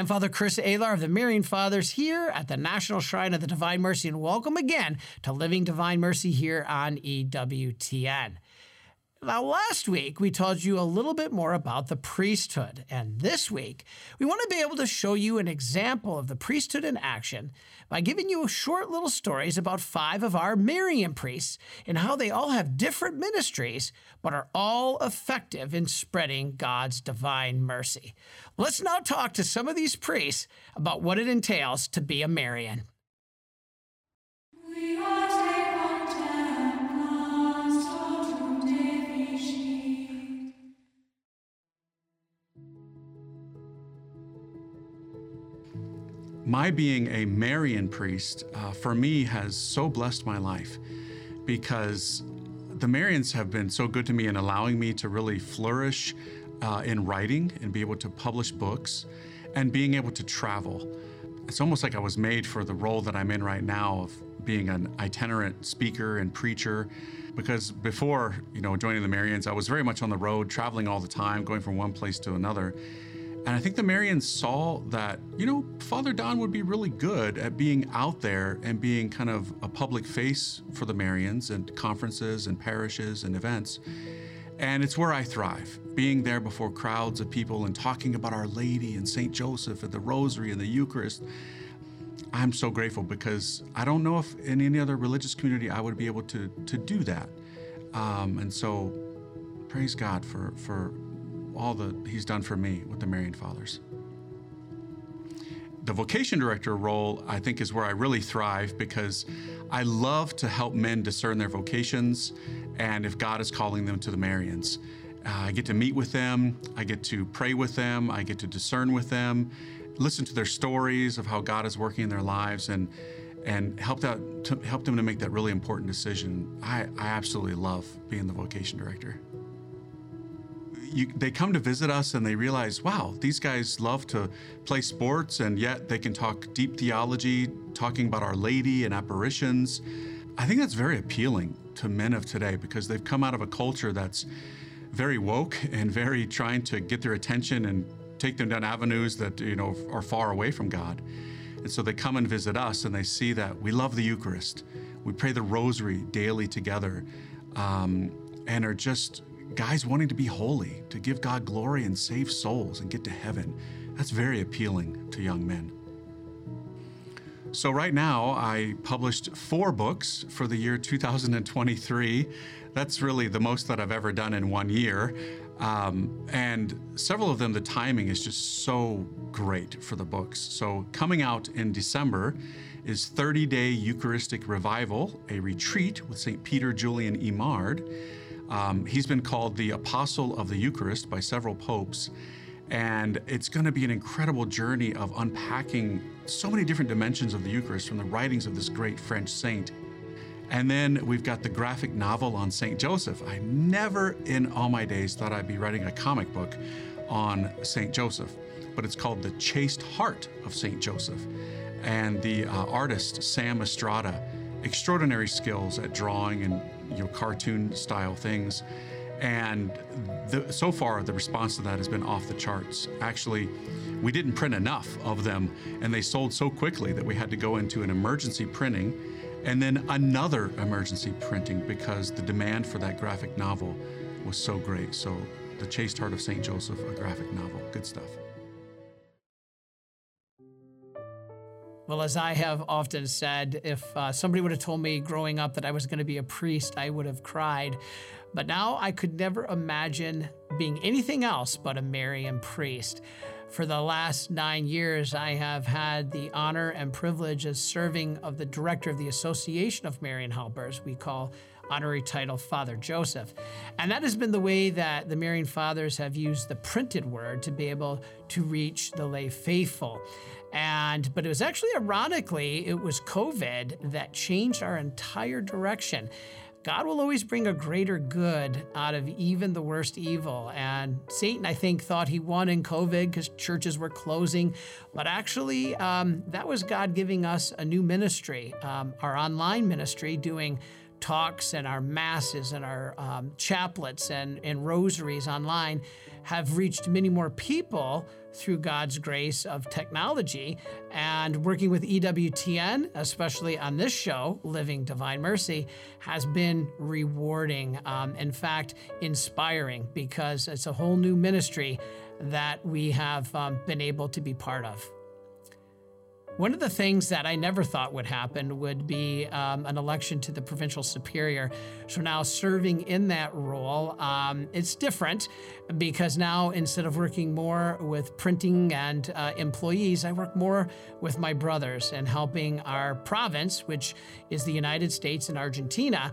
I'm Father Chris Alar of the Marian Fathers here at the National Shrine of the Divine Mercy, and welcome again to Living Divine Mercy here on EWTN. Now, last week we told you a little bit more about the priesthood, and this week we want to be able to show you an example of the priesthood in action by giving you short little stories about five of our Marian priests and how they all have different ministries but are all effective in spreading God's divine mercy. Let's now talk to some of these priests about what it entails to be a Marian. My being a Marian priest, uh, for me, has so blessed my life because the Marians have been so good to me in allowing me to really flourish uh, in writing and be able to publish books and being able to travel. It's almost like I was made for the role that I'm in right now of being an itinerant speaker and preacher because before, you know, joining the Marians, I was very much on the road, traveling all the time, going from one place to another. And I think the Marians saw that, you know, Father Don would be really good at being out there and being kind of a public face for the Marians and conferences and parishes and events. And it's where I thrive, being there before crowds of people and talking about Our Lady and St. Joseph and the Rosary and the Eucharist. I'm so grateful because I don't know if in any other religious community I would be able to, to do that. Um, and so praise God for, for all that he's done for me with the Marian Fathers. The vocation director role, I think, is where I really thrive because I love to help men discern their vocations and if God is calling them to the Marians. Uh, I get to meet with them, I get to pray with them, I get to discern with them, listen to their stories of how God is working in their lives, and and help that help them to make that really important decision. I, I absolutely love being the vocation director you, they come to visit us and they realize, wow, these guys love to play sports and yet they can talk deep theology, talking about Our Lady and apparitions. I think that's very appealing to men of today because they've come out of a culture that's very woke and very trying to get their attention and take them down avenues that you know are far away from God. And so they come and visit us and they see that we love the Eucharist. We pray the rosary daily together um, and are just guys wanting to be holy, to give God glory and save souls and get to heaven. That's very appealing to young men. So, right now, I published four books for the year 2023. That's really the most that I've ever done in one year. Um, and several of them, the timing is just so great for the books. So, coming out in December is 30 Day Eucharistic Revival, a retreat with St. Peter Julian Eymard. Um, he's been called the Apostle of the Eucharist by several popes. And it's going to be an incredible journey of unpacking so many different dimensions of the Eucharist from the writings of this great French saint. And then we've got the graphic novel on St. Joseph. I never in all my days thought I'd be writing a comic book on St. Joseph, but it's called The Chaste Heart of St. Joseph. And the uh, artist, Sam Estrada, extraordinary skills at drawing and you know cartoon style things. And the, so far, the response to that has been off the charts. Actually, we didn't print enough of them, and they sold so quickly that we had to go into an emergency printing and then another emergency printing because the demand for that graphic novel was so great. So, The Chaste Heart of St. Joseph, a graphic novel. Good stuff. Well, as I have often said, if uh, somebody would have told me growing up that I was going to be a priest, I would have cried. But now I could never imagine being anything else but a Marian priest. For the last nine years, I have had the honor and privilege of serving of the director of the Association of Marian Helpers. We call honorary title Father Joseph. And that has been the way that the Marian Fathers have used the printed word to be able to reach the lay faithful. And but it was actually ironically, it was COVID that changed our entire direction. God will always bring a greater good out of even the worst evil. And Satan, I think, thought he won in COVID because churches were closing. But actually, um, that was God giving us a new ministry, um, our online ministry, doing talks and our masses and our um, chaplets and, and rosaries online have reached many more people through God's grace of technology. And working with EWTN, especially on this show, Living Divine Mercy, has been rewarding. Um, in fact, inspiring because it's a whole new ministry that we have um, been able to be part of. One of the things that I never thought would happen would be um, an election to the provincial superior. So now serving in that role, um, it's different because now instead of working more with printing and uh, employees, I work more with my brothers and helping our province, which is the United States and Argentina,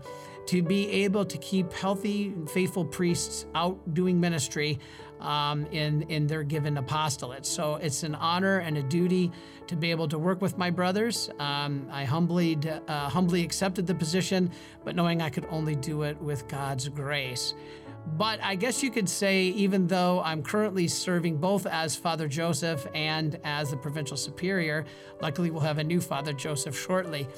to be able to keep healthy, faithful priests out doing ministry um, in, in their given apostolate. So it's an honor and a duty to be able to work with my brothers. Um, I humbly, uh, humbly accepted the position, but knowing I could only do it with God's grace. But I guess you could say, even though I'm currently serving both as Father Joseph and as the provincial superior, luckily we'll have a new Father Joseph shortly.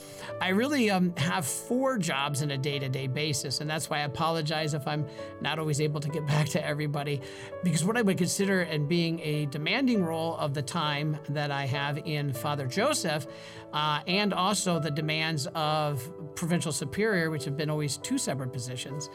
I really um, have four jobs on a day to day basis. And that's why I apologize if I'm not always able to get back to everybody. Because what I would consider and being a demanding role of the time that I have in Father Joseph, uh, and also the demands of provincial superior, which have been always two separate positions.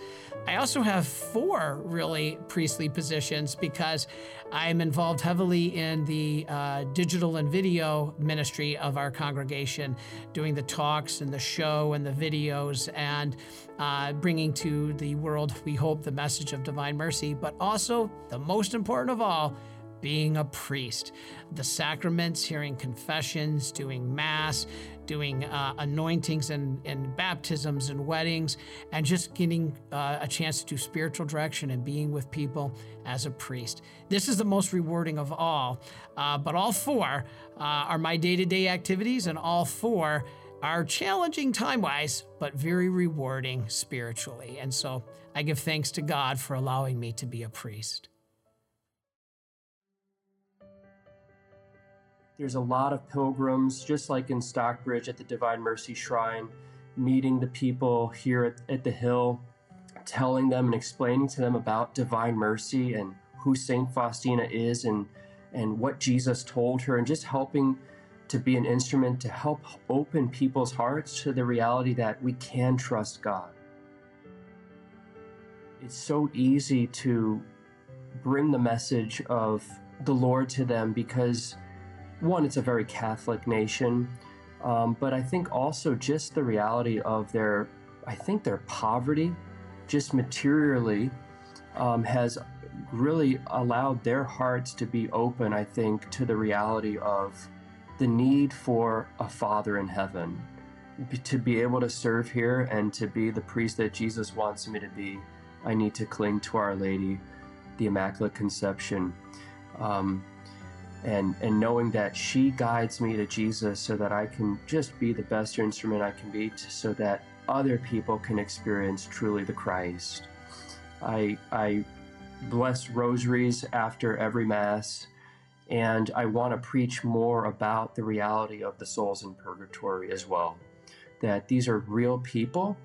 I also have four really priestly positions because I'm involved heavily in the uh, digital and video ministry of our congregation, doing the talks and the show and the videos and uh, bringing to the world, we hope, the message of divine mercy, but also the most important of all, being a priest. The sacraments, hearing confessions, doing Mass, doing uh, anointings and, and baptisms and weddings, and just getting uh, a chance to do spiritual direction and being with people as a priest. This is the most rewarding of all. Uh, but all four uh, are my day to day activities, and all four are challenging time wise, but very rewarding spiritually. And so I give thanks to God for allowing me to be a priest. There's a lot of pilgrims, just like in Stockbridge at the Divine Mercy Shrine, meeting the people here at, at the Hill, telling them and explaining to them about Divine Mercy and who Saint Faustina is and and what Jesus told her, and just helping to be an instrument to help open people's hearts to the reality that we can trust God. It's so easy to bring the message of the Lord to them because one, it's a very Catholic nation, um, but I think also just the reality of their, I think their poverty, just materially, um, has really allowed their hearts to be open, I think, to the reality of the need for a Father in heaven. To be able to serve here and to be the priest that Jesus wants me to be, I need to cling to Our Lady, the Immaculate Conception. Um, and and knowing that she guides me to Jesus so that I can just be the best instrument I can be to, so that other people can experience truly the Christ. I I bless rosaries after every mass and I want to preach more about the reality of the souls in purgatory as well. That these are real people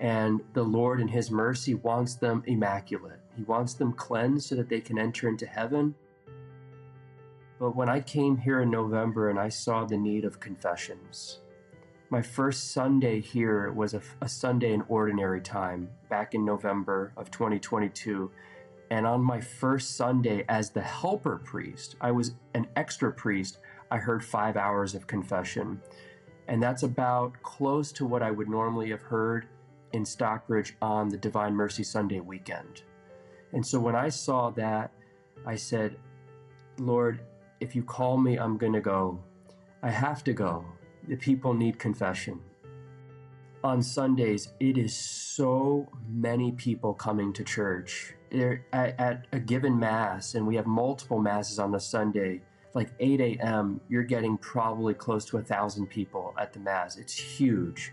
and the Lord in his mercy wants them immaculate. He wants them cleansed so that they can enter into heaven but when I came here in November and I saw the need of confessions, my first Sunday here was a, a, Sunday in ordinary time back in November of 2022. And on my first Sunday as the helper priest, I was an extra priest, I heard five hours of confession. And that's about close to what I would normally have heard in Stockbridge on the Divine Mercy Sunday weekend. And so when I saw that, I said, Lord, if you call me, I'm going to go. I have to go. The people need confession. On Sundays, it is so many people coming to church. At, at a given Mass, and we have multiple Masses on the Sunday, like 8 a.m., you're getting probably close to a thousand people at the Mass. It's huge.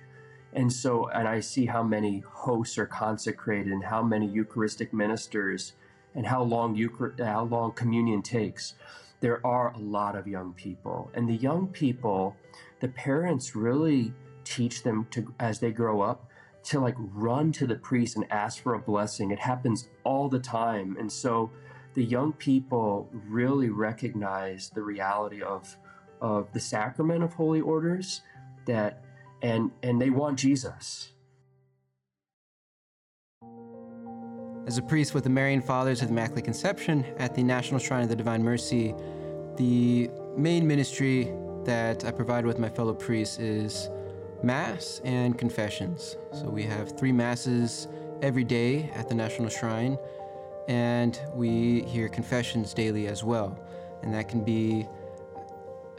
And so, and I see how many hosts are consecrated and how many Eucharistic ministers and how long, Euchar- how long communion takes there are a lot of young people. And the young people, the parents really teach them to, as they grow up, to like run to the priest and ask for a blessing. It happens all the time. And so the young people really recognize the reality of of the sacrament of holy orders that and and they want Jesus. As a priest with the Marian Fathers of the Immaculate Conception at the National Shrine of the Divine Mercy, the main ministry that I provide with my fellow priests is Mass and confessions. So we have three Masses every day at the National Shrine, and we hear confessions daily as well. And that can be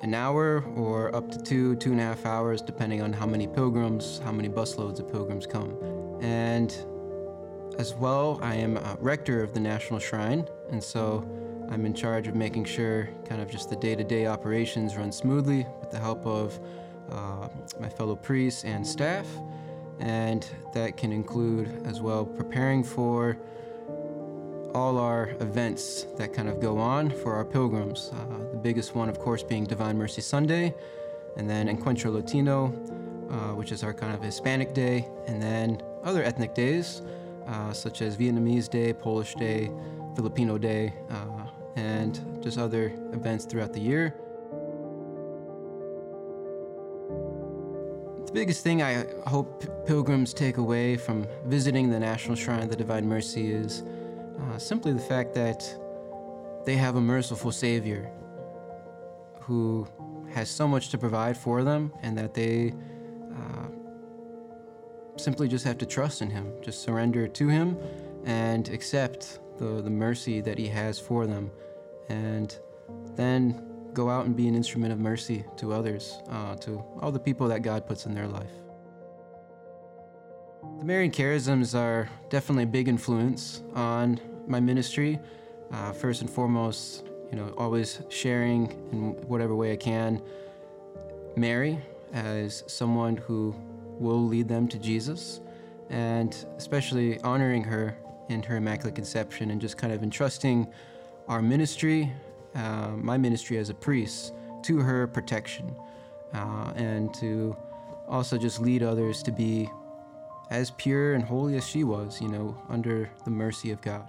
an hour or up to two, two and a half hours, depending on how many pilgrims, how many busloads of pilgrims come. And as well, I am rector of the National Shrine, and so I'm in charge of making sure kind of just the day to day operations run smoothly with the help of uh, my fellow priests and staff. And that can include as well preparing for all our events that kind of go on for our pilgrims. Uh, the biggest one, of course, being Divine Mercy Sunday, and then Encuentro Latino, uh, which is our kind of Hispanic day, and then other ethnic days, uh, such as Vietnamese Day, Polish Day, Filipino Day, uh, and just other events throughout the year. The biggest thing I hope pilgrims take away from visiting the National Shrine of the Divine Mercy is uh, simply the fact that they have a merciful Savior who has so much to provide for them, and that they simply just have to trust in Him, just surrender to Him, and accept the, the mercy that He has for them, and then go out and be an instrument of mercy to others, uh, to all the people that God puts in their life. The Marian charisms are definitely a big influence on my ministry. Uh, first and foremost, you know, always sharing in whatever way I can Mary as someone who will lead them to Jesus, and especially honoring her in her Immaculate Conception and just kind of entrusting our ministry, uh, my ministry as a priest, to her protection, uh, and to also just lead others to be as pure and holy as she was, you know, under the mercy of God.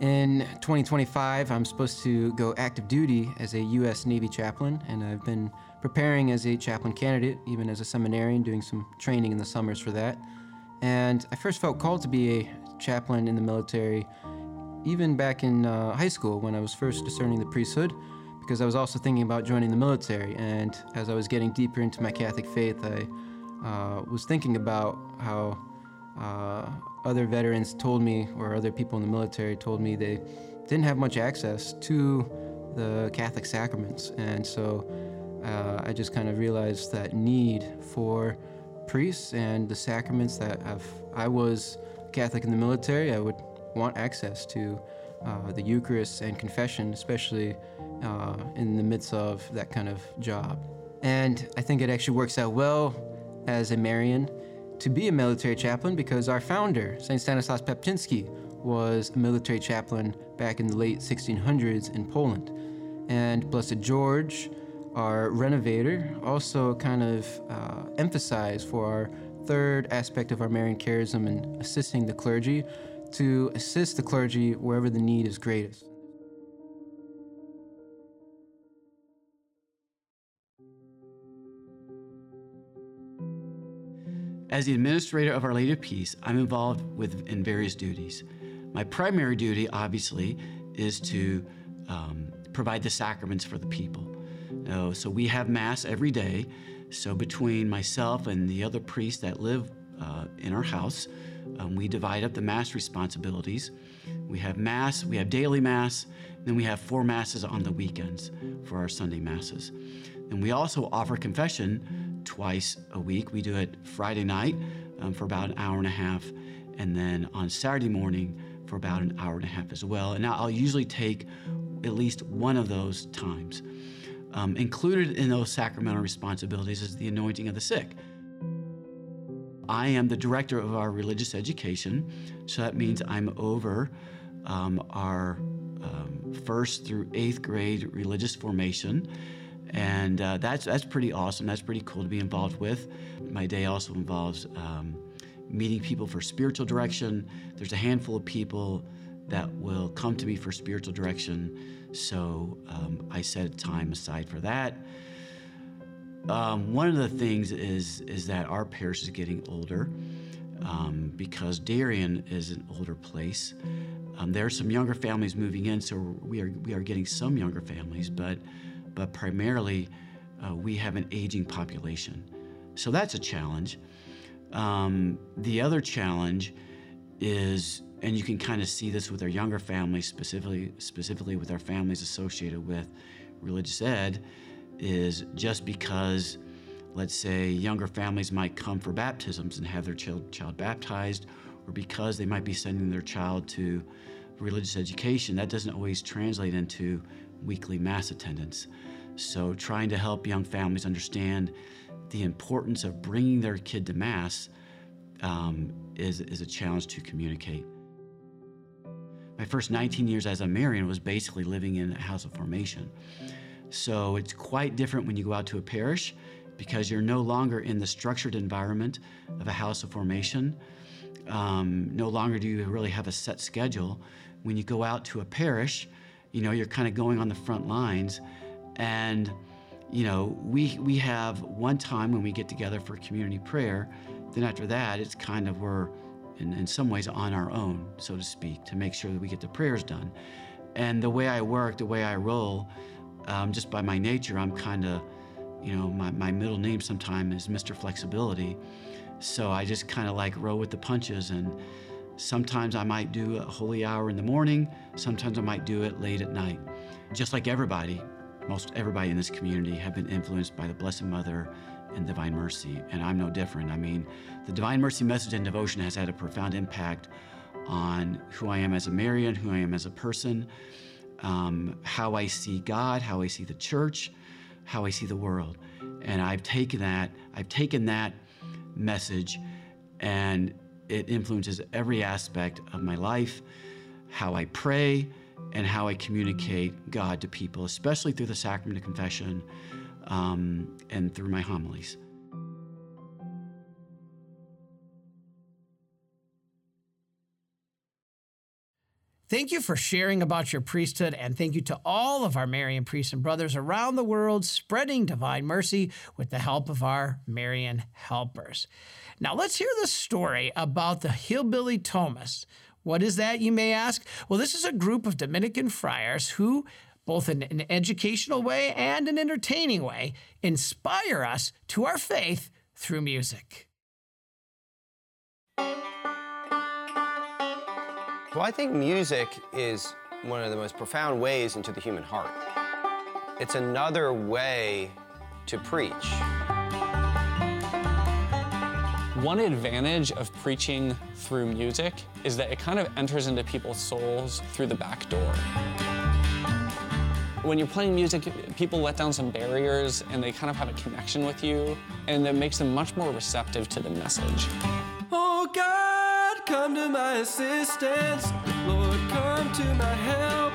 In 2025, I'm supposed to go active duty as a U.S. Navy chaplain, and I've been preparing as a chaplain candidate, even as a seminarian, doing some training in the summers for that. And I first felt called to be a chaplain in the military, even back in uh, high school when I was first discerning the priesthood, because I was also thinking about joining the military. And as I was getting deeper into my Catholic faith, I uh, was thinking about how uh, other veterans told me, or other people in the military told me, they didn't have much access to the Catholic sacraments. And so uh, I just kind of realized that need for priests and the sacraments that if I was Catholic in the military, I would want access to uh, the Eucharist and confession, especially uh, in the midst of that kind of job. And I think it actually works out well as a Marian to be a military chaplain because our founder, St. Stanislaus Papczynski, was a military chaplain back in the late 1600s in Poland. And Blessed George, our renovator, also kind of uh, emphasized for our third aspect of our Marian charism in assisting the clergy to assist the clergy wherever the need is greatest. As the administrator of Our Lady of Peace, I'm involved with in various duties. My primary duty, obviously, is to um, provide the sacraments for the people. So we have Mass every day. So between myself and the other priests that live uh, in our house, um, we divide up the Mass responsibilities. We have Mass, we have daily Mass, then we have four Masses on the weekends for our Sunday Masses. And we also offer confession twice a week. We do it Friday night um, for about an hour and a half, and then on Saturday morning for about an hour and a half as well. And I'll usually take at least one of those times. Um, included in those sacramental responsibilities is the anointing of the sick. I am the director of our religious education, so that means I'm over um, our um, first through eighth grade religious formation. And uh, that's, that's pretty awesome. That's pretty cool to be involved with. My day also involves um, meeting people for spiritual direction. There's a handful of people that will come to me for spiritual direction. So um, I set time aside for that. Um, one of the things is is that our parish is getting older um, because Darien is an older place. Um, there are some younger families moving in, so we are we are getting some younger families, but but primarily uh, we have an aging population. So that's a challenge. Um, the other challenge is, and you can kind of see this with our younger families, specifically specifically with our families associated with religious ed, is just because, let's say, younger families might come for baptisms and have their child, child baptized, or because they might be sending their child to religious education, that doesn't always translate into weekly mass attendance. So, trying to help young families understand the importance of bringing their kid to Mass um, is, is a challenge to communicate. My first 19 years as a Marian was basically living in a house of formation. So it's quite different when you go out to a parish because you're no longer in the structured environment of a house of formation. Um, no longer do you really have a set schedule. When you go out to a parish, you know, you're kind of going on the front lines. And, you know, we, we have one time when we get together for community prayer. Then after that, it's kind of we're in, in some ways on our own, so to speak, to make sure that we get the prayers done. And the way I work, the way I roll, um, just by my nature, I'm kind of, you know, my, my middle name sometimes is Mr. Flexibility. So I just kind of like roll with the punches. And sometimes I might do a holy hour in the morning, sometimes I might do it late at night. Just like everybody, most everybody in this community have been influenced by the Blessed Mother and Divine Mercy, and I'm no different. I mean, the Divine Mercy message and devotion has had a profound impact on who I am as a Marian, who I am as a person um, how I see God, how I see the church, how I see the world. And I've taken that, I've taken that message and it influences every aspect of my life, how I pray, and how I communicate God to people, especially through the sacrament of confession um, and through my homilies. Thank you for sharing about your priesthood, and thank you to all of our Marian priests and brothers around the world spreading divine mercy with the help of our Marian helpers. Now, let's hear the story about the Hillbilly Thomists. What is that, you may ask? Well, this is a group of Dominican friars who, both in an educational way and an entertaining way, inspire us to our faith through music. Well, I think music is one of the most profound ways into the human heart. It's another way to preach. One advantage of preaching through music is that it kind of enters into people's souls through the back door. When you're playing music, people let down some barriers and they kind of have a connection with you, and it makes them much more receptive to the message. Oh God, come to my assistance. Lord, come to my help.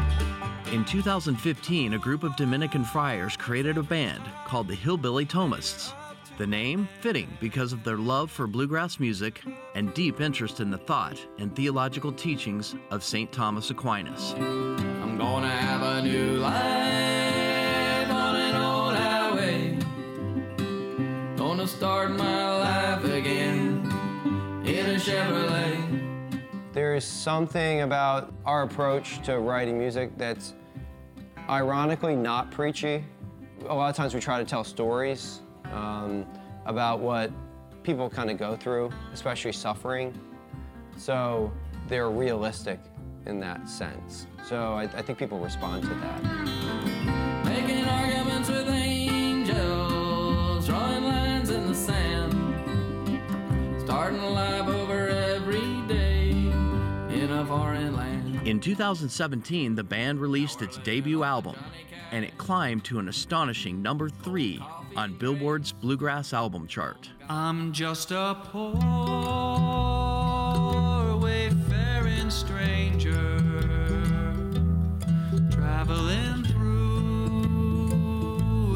In 2015, a group of Dominican friars created a band called the Hillbilly Thomists. The name fitting because of their love for bluegrass music and deep interest in the thought and theological teachings of St. Thomas Aquinas. I'm gonna have a new life on an old highway. Gonna start my life again in a Chevrolet. There's something about our approach to writing music that's ironically not preachy. A lot of times we try to tell stories um, about what people kind of go through, especially suffering. So they're realistic in that sense. So I, I think people respond to that. Making arguments with angels, drawing lines in the sand. Starting life over every day in a foreign land. In 2017, the band released its debut album, and it climbed to an astonishing number three on Billboard's Bluegrass Album Chart. I'm just a poor wayfaring stranger traveling through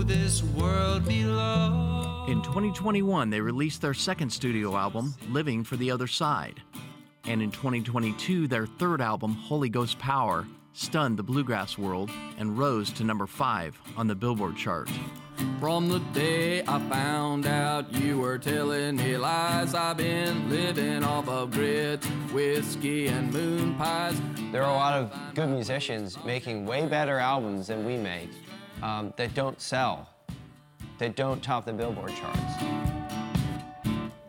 this world below. In 2021, they released their second studio album, Living for the Other Side. And in 2022, their third album, Holy Ghost Power, stunned the bluegrass world and rose to number five on the Billboard chart. From the day I found out you were telling me lies, I've been living off of grits, whiskey, and moon pies. There are a lot of good musicians making way better albums than we make um, that don't sell, that don't top the Billboard charts.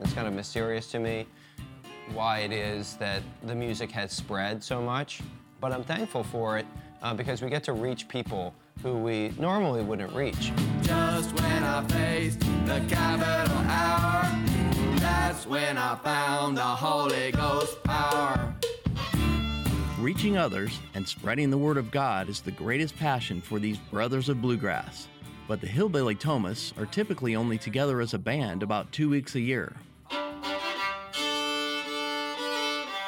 It's kind of mysterious to me why it is that the music has spread so much, but I'm thankful for it uh, because we get to reach people who we normally wouldn't reach. Just when I faced the capital hour, that's when I found the Holy Ghost power. Reaching others and spreading the word of God is the greatest passion for these brothers of bluegrass. But the Hillbilly Thomists are typically only together as a band about two weeks a year.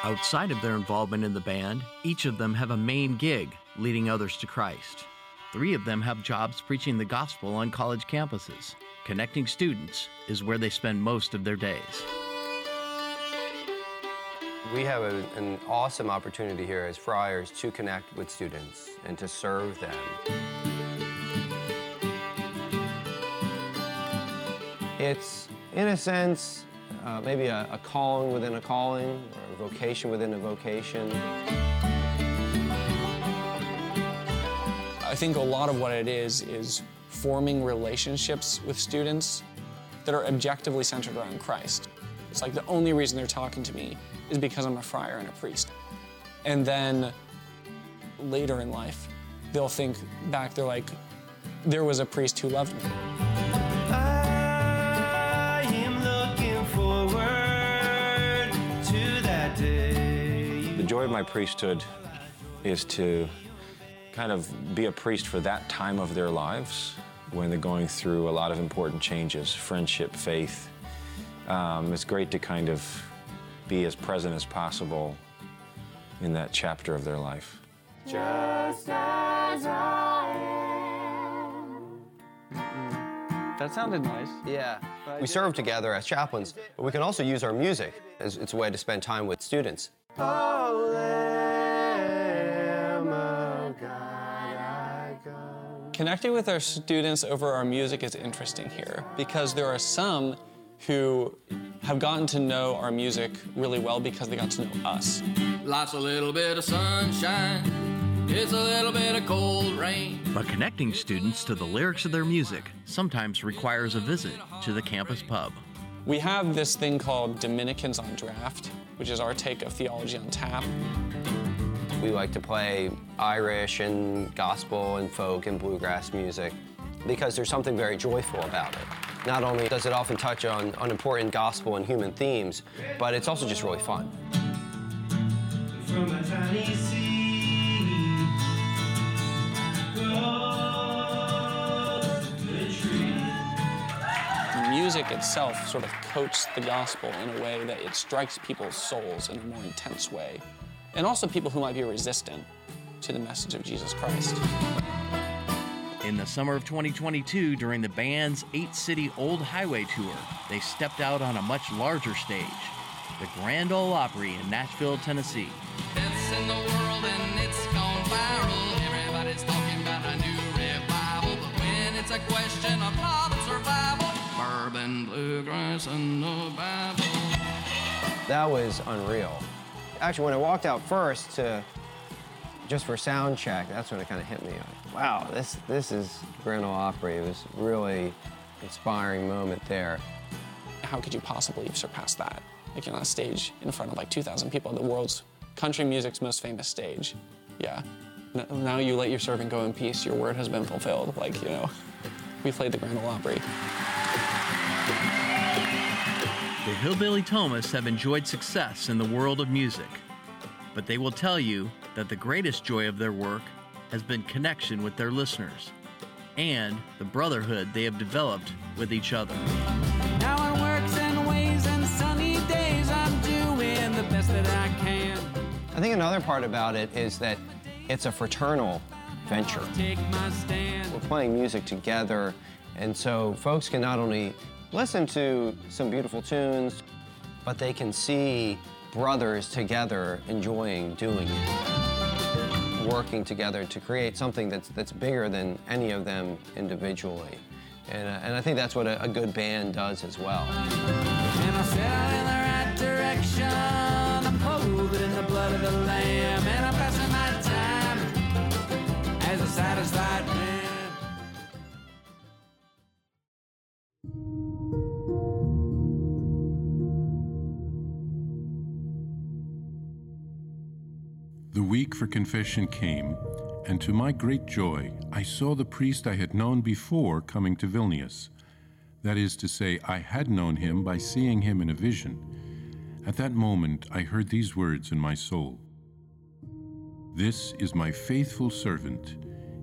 Outside of their involvement in the band, each of them have a main gig leading others to Christ. Three of them have jobs preaching the gospel on college campuses. Connecting students is where they spend most of their days. We have a, an awesome opportunity here as friars to connect with students and to serve them. It's, in a sense, uh, maybe a, a calling within a calling or a vocation within a vocation. I think a lot of what it is is forming relationships with students that are objectively centered around Christ. It's like the only reason they're talking to me is because I'm a friar and a priest. And then later in life, they'll think back, they're like, there was a priest who loved me. I am looking forward to that day. The joy of my priesthood is to kind of be a priest for that time of their lives when they're going through a lot of important changes friendship, faith. Um, it's great to kind of be as present as possible in that chapter of their life. Just as I That sounded nice. Yeah. We serve together as chaplains, but we can also use our music as it's a way to spend time with students. Oh, Connecting with our students over our music is interesting here because there are some who have gotten to know our music really well because they got to know us. Life's a little bit of sunshine, it's a little bit of cold rain. But connecting students to the lyrics of their music sometimes requires a visit to the campus pub. We have this thing called Dominicans on Draft, which is our take of theology on tap. We like to play Irish and gospel and folk and bluegrass music because there's something very joyful about it. Not only does it often touch on, on important gospel and human themes, but it's also just really fun. Music itself sort of coats the gospel in a way that it strikes people's souls in a more intense way. And also people who might be resistant to the message of Jesus Christ. In the summer of 2022, during the band's eight city Old Highway tour, they stepped out on a much larger stage, the Grand Ole Opry in Nashville, Tennessee. Death's in the world and it's gone viral. Everybody's talking about a new revival. But when it's a question of love and survival, bourbon, bluegrass, and the Bible. That was unreal. Actually, when I walked out first to just for sound check, that's when it kind of hit me. Like, wow, this this is Grand Ole Opry. It was really inspiring moment there. How could you possibly surpass that? Like you're on a stage in front of like 2,000 people, the world's country music's most famous stage. Yeah. Now you let your servant go in peace. Your word has been fulfilled. Like, you know, we played the Grand Ole Opry. The Hillbilly Thomists have enjoyed success in the world of music, but they will tell you that the greatest joy of their work has been connection with their listeners and the brotherhood they have developed with each other. Now it works in ways and sunny days. I'm doing the best that I can. I think another part about it is that it's a fraternal venture. Take my stand. We're playing music together, and so folks can not only listen to some beautiful tunes, but they can see brothers together enjoying doing it, working together to create something that's, that's bigger than any of them individually. And, uh, and I think that's what a, a good band does as well. Week for confession came, and to my great joy, I saw the priest I had known before coming to Vilnius. That is to say, I had known him by seeing him in a vision. At that moment, I heard these words in my soul This is my faithful servant.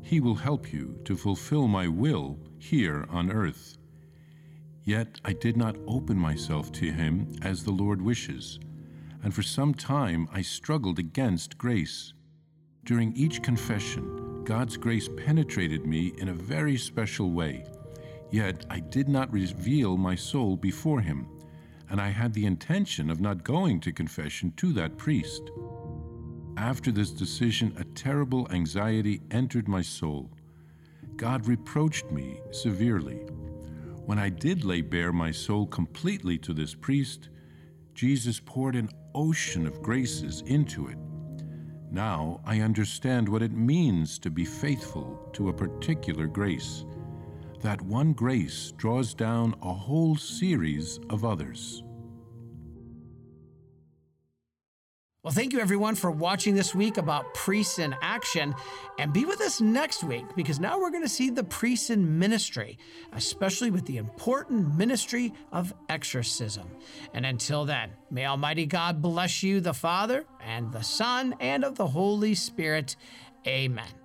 He will help you to fulfill my will here on earth. Yet I did not open myself to him as the Lord wishes, and for some time I struggled against grace. During each confession, God's grace penetrated me in a very special way. Yet I did not reveal my soul before him, and I had the intention of not going to confession to that priest. After this decision, a terrible anxiety entered my soul. God reproached me severely. When I did lay bare my soul completely to this priest, Jesus poured an ocean of graces into it. Now I understand what it means to be faithful to a particular grace. That one grace draws down a whole series of others. Well, thank you everyone for watching this week about priests in action. And be with us next week because now we're going to see the priests in ministry, especially with the important ministry of exorcism. And until then, may Almighty God bless you, the Father, and the Son, and of the Holy Spirit. Amen.